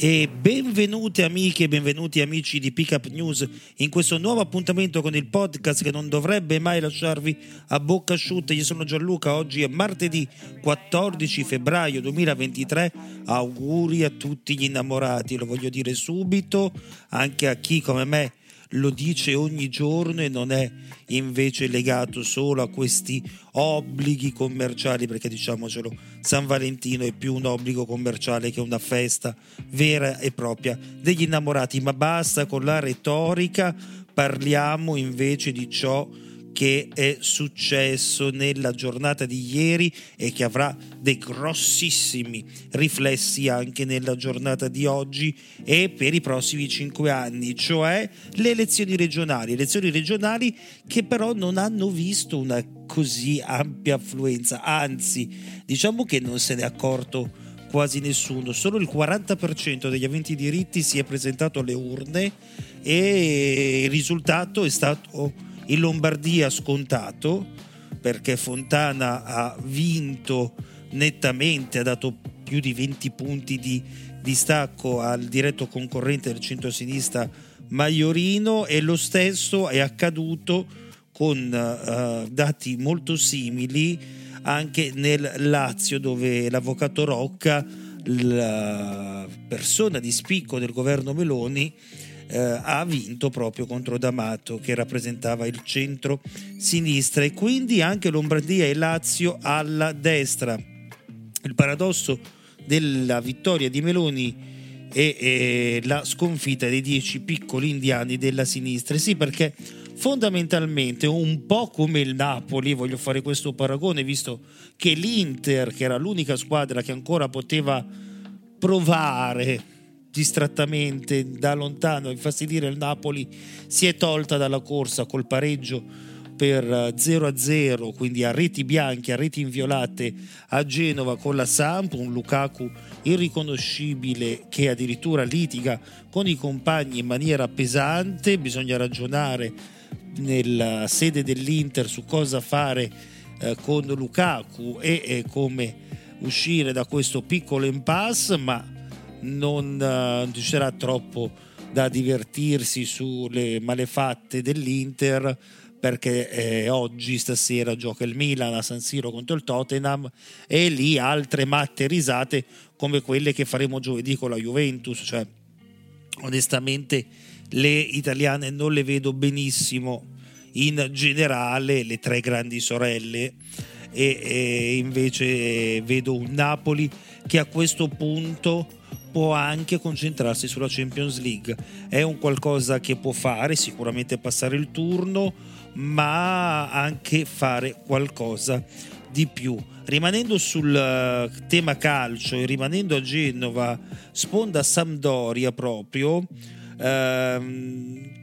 E benvenute amiche e benvenuti amici di Pickup News in questo nuovo appuntamento con il podcast che non dovrebbe mai lasciarvi a bocca asciutta. Io sono Gianluca, oggi è martedì 14 febbraio 2023. Auguri a tutti gli innamorati, lo voglio dire subito, anche a chi come me lo dice ogni giorno e non è invece legato solo a questi obblighi commerciali, perché diciamocelo, San Valentino è più un obbligo commerciale che una festa vera e propria degli innamorati, ma basta con la retorica, parliamo invece di ciò che è successo nella giornata di ieri e che avrà dei grossissimi riflessi anche nella giornata di oggi e per i prossimi cinque anni, cioè le elezioni regionali, elezioni regionali che però non hanno visto una così ampia affluenza, anzi diciamo che non se ne è accorto quasi nessuno, solo il 40% degli aventi diritti si è presentato alle urne e il risultato è stato in Lombardia scontato perché Fontana ha vinto nettamente, ha dato più di 20 punti di distacco al diretto concorrente del centro-sinistra Maiorino e lo stesso è accaduto con uh, dati molto simili anche nel Lazio dove l'avvocato Rocca, la persona di spicco del governo Meloni, eh, ha vinto proprio contro D'Amato che rappresentava il centro-sinistra e quindi anche Lombardia e Lazio alla destra. Il paradosso della vittoria di Meloni è, è la sconfitta dei dieci piccoli indiani della sinistra. Sì, perché fondamentalmente un po' come il Napoli, voglio fare questo paragone, visto che l'Inter, che era l'unica squadra che ancora poteva provare distrattamente da lontano infastidire il Napoli si è tolta dalla corsa col pareggio per 0 a 0 quindi a reti bianche a reti inviolate a Genova con la Samp un Lukaku irriconoscibile che addirittura litiga con i compagni in maniera pesante. Bisogna ragionare nella sede dell'Inter su cosa fare eh, con Lukaku e, e come uscire da questo piccolo impasse ma non uh, ci sarà troppo da divertirsi sulle malefatte dell'Inter perché eh, oggi stasera gioca il Milan a San Siro contro il Tottenham e lì altre matte risate come quelle che faremo giovedì con la Juventus. Cioè onestamente le italiane non le vedo benissimo in generale le tre grandi sorelle e, e invece vedo un Napoli che a questo punto può anche concentrarsi sulla Champions League. È un qualcosa che può fare, sicuramente passare il turno, ma anche fare qualcosa di più. Rimanendo sul tema calcio e rimanendo a Genova, sponda Sampdoria proprio, ehm,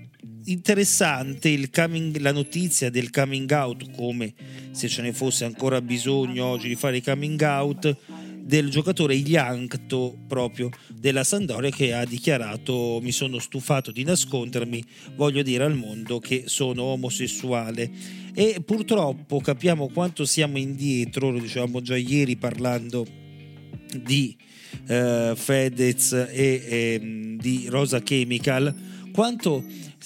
interessante coming, la notizia del coming out, come se ce ne fosse ancora bisogno oggi di fare i coming out del giocatore Igliancto proprio della Sandoria che ha dichiarato mi sono stufato di nascondermi, voglio dire al mondo che sono omosessuale e purtroppo capiamo quanto siamo indietro, lo dicevamo già ieri parlando di eh, Fedez e eh, di Rosa Chemical, quanto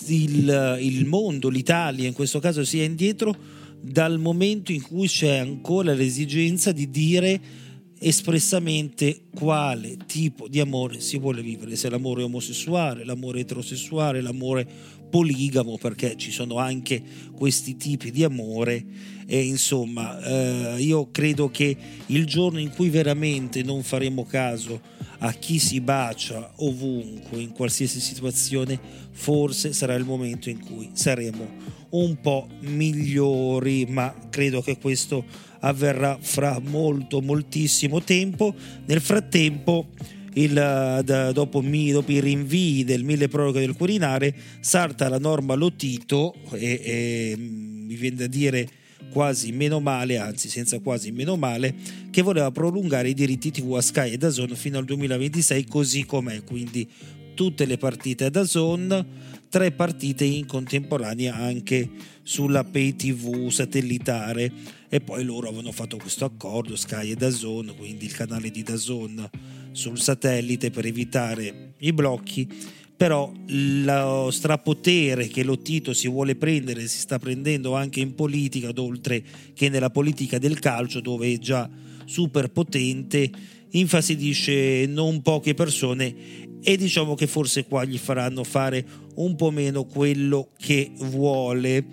il, il mondo, l'Italia in questo caso sia indietro dal momento in cui c'è ancora l'esigenza di dire espressamente quale tipo di amore si vuole vivere, se l'amore omosessuale, l'amore eterosessuale, l'amore poligamo, perché ci sono anche questi tipi di amore. E insomma eh, io credo che il giorno in cui veramente non faremo caso a chi si bacia ovunque, in qualsiasi situazione, forse sarà il momento in cui saremo un po' migliori, ma credo che questo avverrà fra molto, moltissimo tempo. Nel frattempo, il, da, dopo, dopo, i rinvii del mille proroghe del Quirinale, salta la norma Lotito e, e mi viene da dire quasi meno male, anzi senza quasi meno male, che voleva prolungare i diritti TV a Sky e da Zone fino al 2026 così com'è, quindi tutte le partite da Zone, tre partite in contemporanea anche sulla pay TV satellitare. E poi loro avevano fatto questo accordo Sky e Dazon, quindi il canale di Dazon sul satellite per evitare i blocchi. Però lo strapotere che lo Tito si vuole prendere si sta prendendo anche in politica, oltre che nella politica del calcio, dove è già super potente, infastidisce non poche persone e diciamo che forse qua gli faranno fare un po' meno quello che vuole.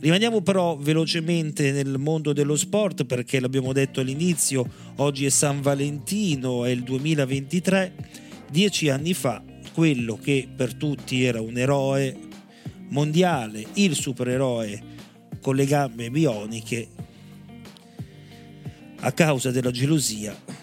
Rimaniamo però velocemente nel mondo dello sport perché l'abbiamo detto all'inizio, oggi è San Valentino, è il 2023, dieci anni fa quello che per tutti era un eroe mondiale, il supereroe con le gambe bioniche, a causa della gelosia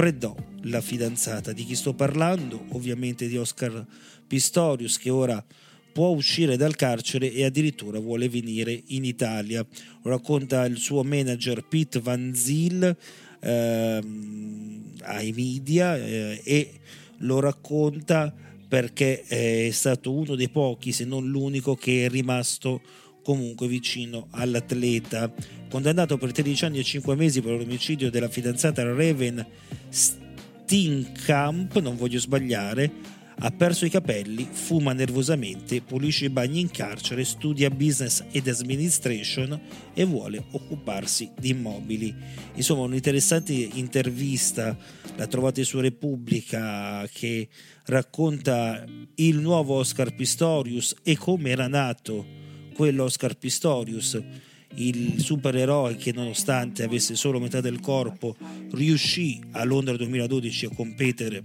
freddò la fidanzata. Di chi sto parlando? Ovviamente di Oscar Pistorius che ora può uscire dal carcere e addirittura vuole venire in Italia. Lo racconta il suo manager Pete Van Zyl ehm, ai media eh, e lo racconta perché è stato uno dei pochi, se non l'unico, che è rimasto comunque vicino all'atleta. Condannato per 13 anni e 5 mesi per l'omicidio della fidanzata Raven Steenkamp, non voglio sbagliare, ha perso i capelli, fuma nervosamente, pulisce i bagni in carcere, studia business ed administration e vuole occuparsi di immobili. Insomma, un'interessante intervista la trovate su Repubblica che racconta il nuovo Oscar Pistorius e come era nato quello Oscar Pistorius il supereroe che nonostante avesse solo metà del corpo riuscì a Londra 2012 a competere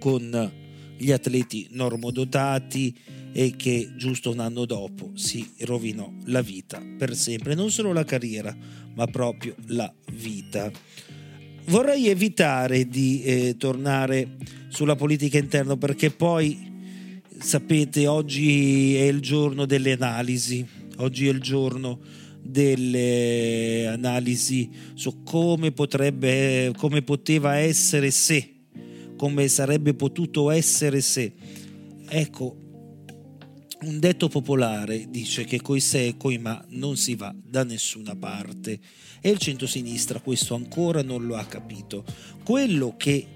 con gli atleti normodotati e che giusto un anno dopo si rovinò la vita per sempre, non solo la carriera, ma proprio la vita. Vorrei evitare di eh, tornare sulla politica interna perché poi sapete oggi è il giorno delle analisi, oggi è il giorno delle analisi su come potrebbe come poteva essere se come sarebbe potuto essere se. Ecco, un detto popolare dice che coi se e coi ma non si va da nessuna parte e il centro-sinistra questo ancora non lo ha capito. Quello che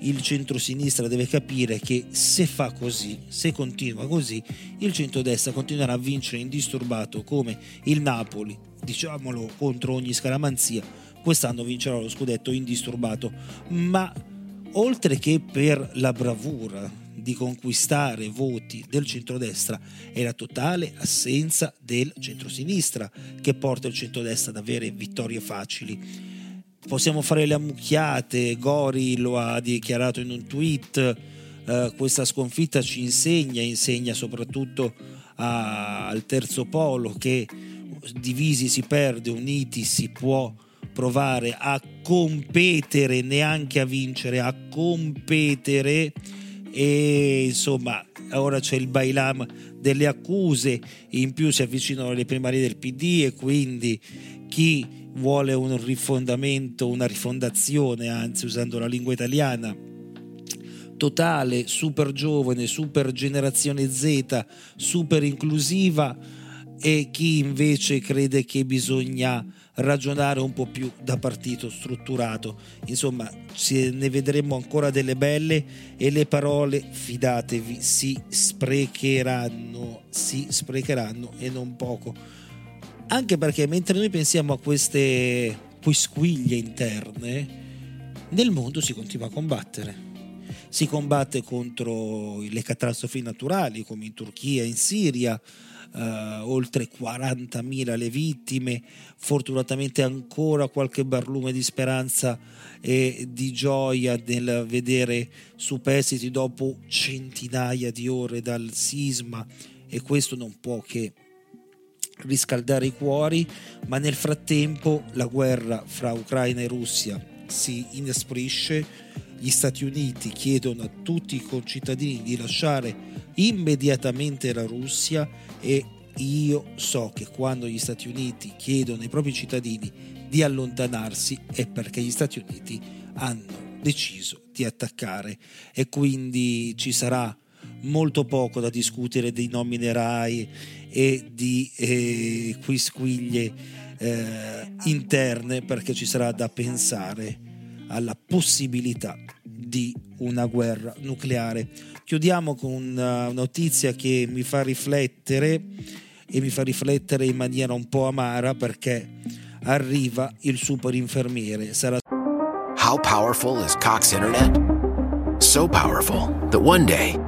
il centro-sinistra deve capire che se fa così, se continua così, il centro-destra continuerà a vincere indisturbato come il Napoli, diciamolo contro ogni scaramanzia, quest'anno vincerà lo scudetto indisturbato, ma oltre che per la bravura di conquistare voti del centrodestra è la totale assenza del centrosinistra che porta il centrodestra ad avere vittorie facili. Possiamo fare le ammucchiate, Gori lo ha dichiarato in un tweet, eh, questa sconfitta ci insegna, insegna soprattutto a, al terzo polo che divisi si perde, uniti si può provare a competere, neanche a vincere, a competere. E insomma ora c'è il bailam delle accuse, in più si avvicinano le primarie del PD e quindi chi vuole un rifondamento, una rifondazione, anzi usando la lingua italiana, totale, super giovane, super generazione Z, super inclusiva e chi invece crede che bisogna ragionare un po' più da partito strutturato. Insomma, ne vedremo ancora delle belle e le parole, fidatevi, si sprecheranno, si sprecheranno e non poco. Anche perché mentre noi pensiamo a queste quisquiglie interne, nel mondo si continua a combattere. Si combatte contro le catastrofi naturali come in Turchia, in Siria, Uh, oltre 40.000 le vittime, fortunatamente ancora qualche barlume di speranza e di gioia nel vedere superstiti dopo centinaia di ore dal sisma e questo non può che riscaldare i cuori, ma nel frattempo la guerra fra Ucraina e Russia si inasprisce, gli Stati Uniti chiedono a tutti i concittadini di lasciare immediatamente la Russia e io so che quando gli Stati Uniti chiedono ai propri cittadini di allontanarsi è perché gli Stati Uniti hanno deciso di attaccare. E quindi ci sarà molto poco da discutere dei no minerai e di eh, quisquiglie eh, interne perché ci sarà da pensare alla possibilità di una guerra nucleare. Chiudiamo con una notizia che mi fa riflettere e mi fa riflettere in maniera un po' amara perché arriva il super infermiere. Sarà How powerful is Cox Internet? So powerful that one day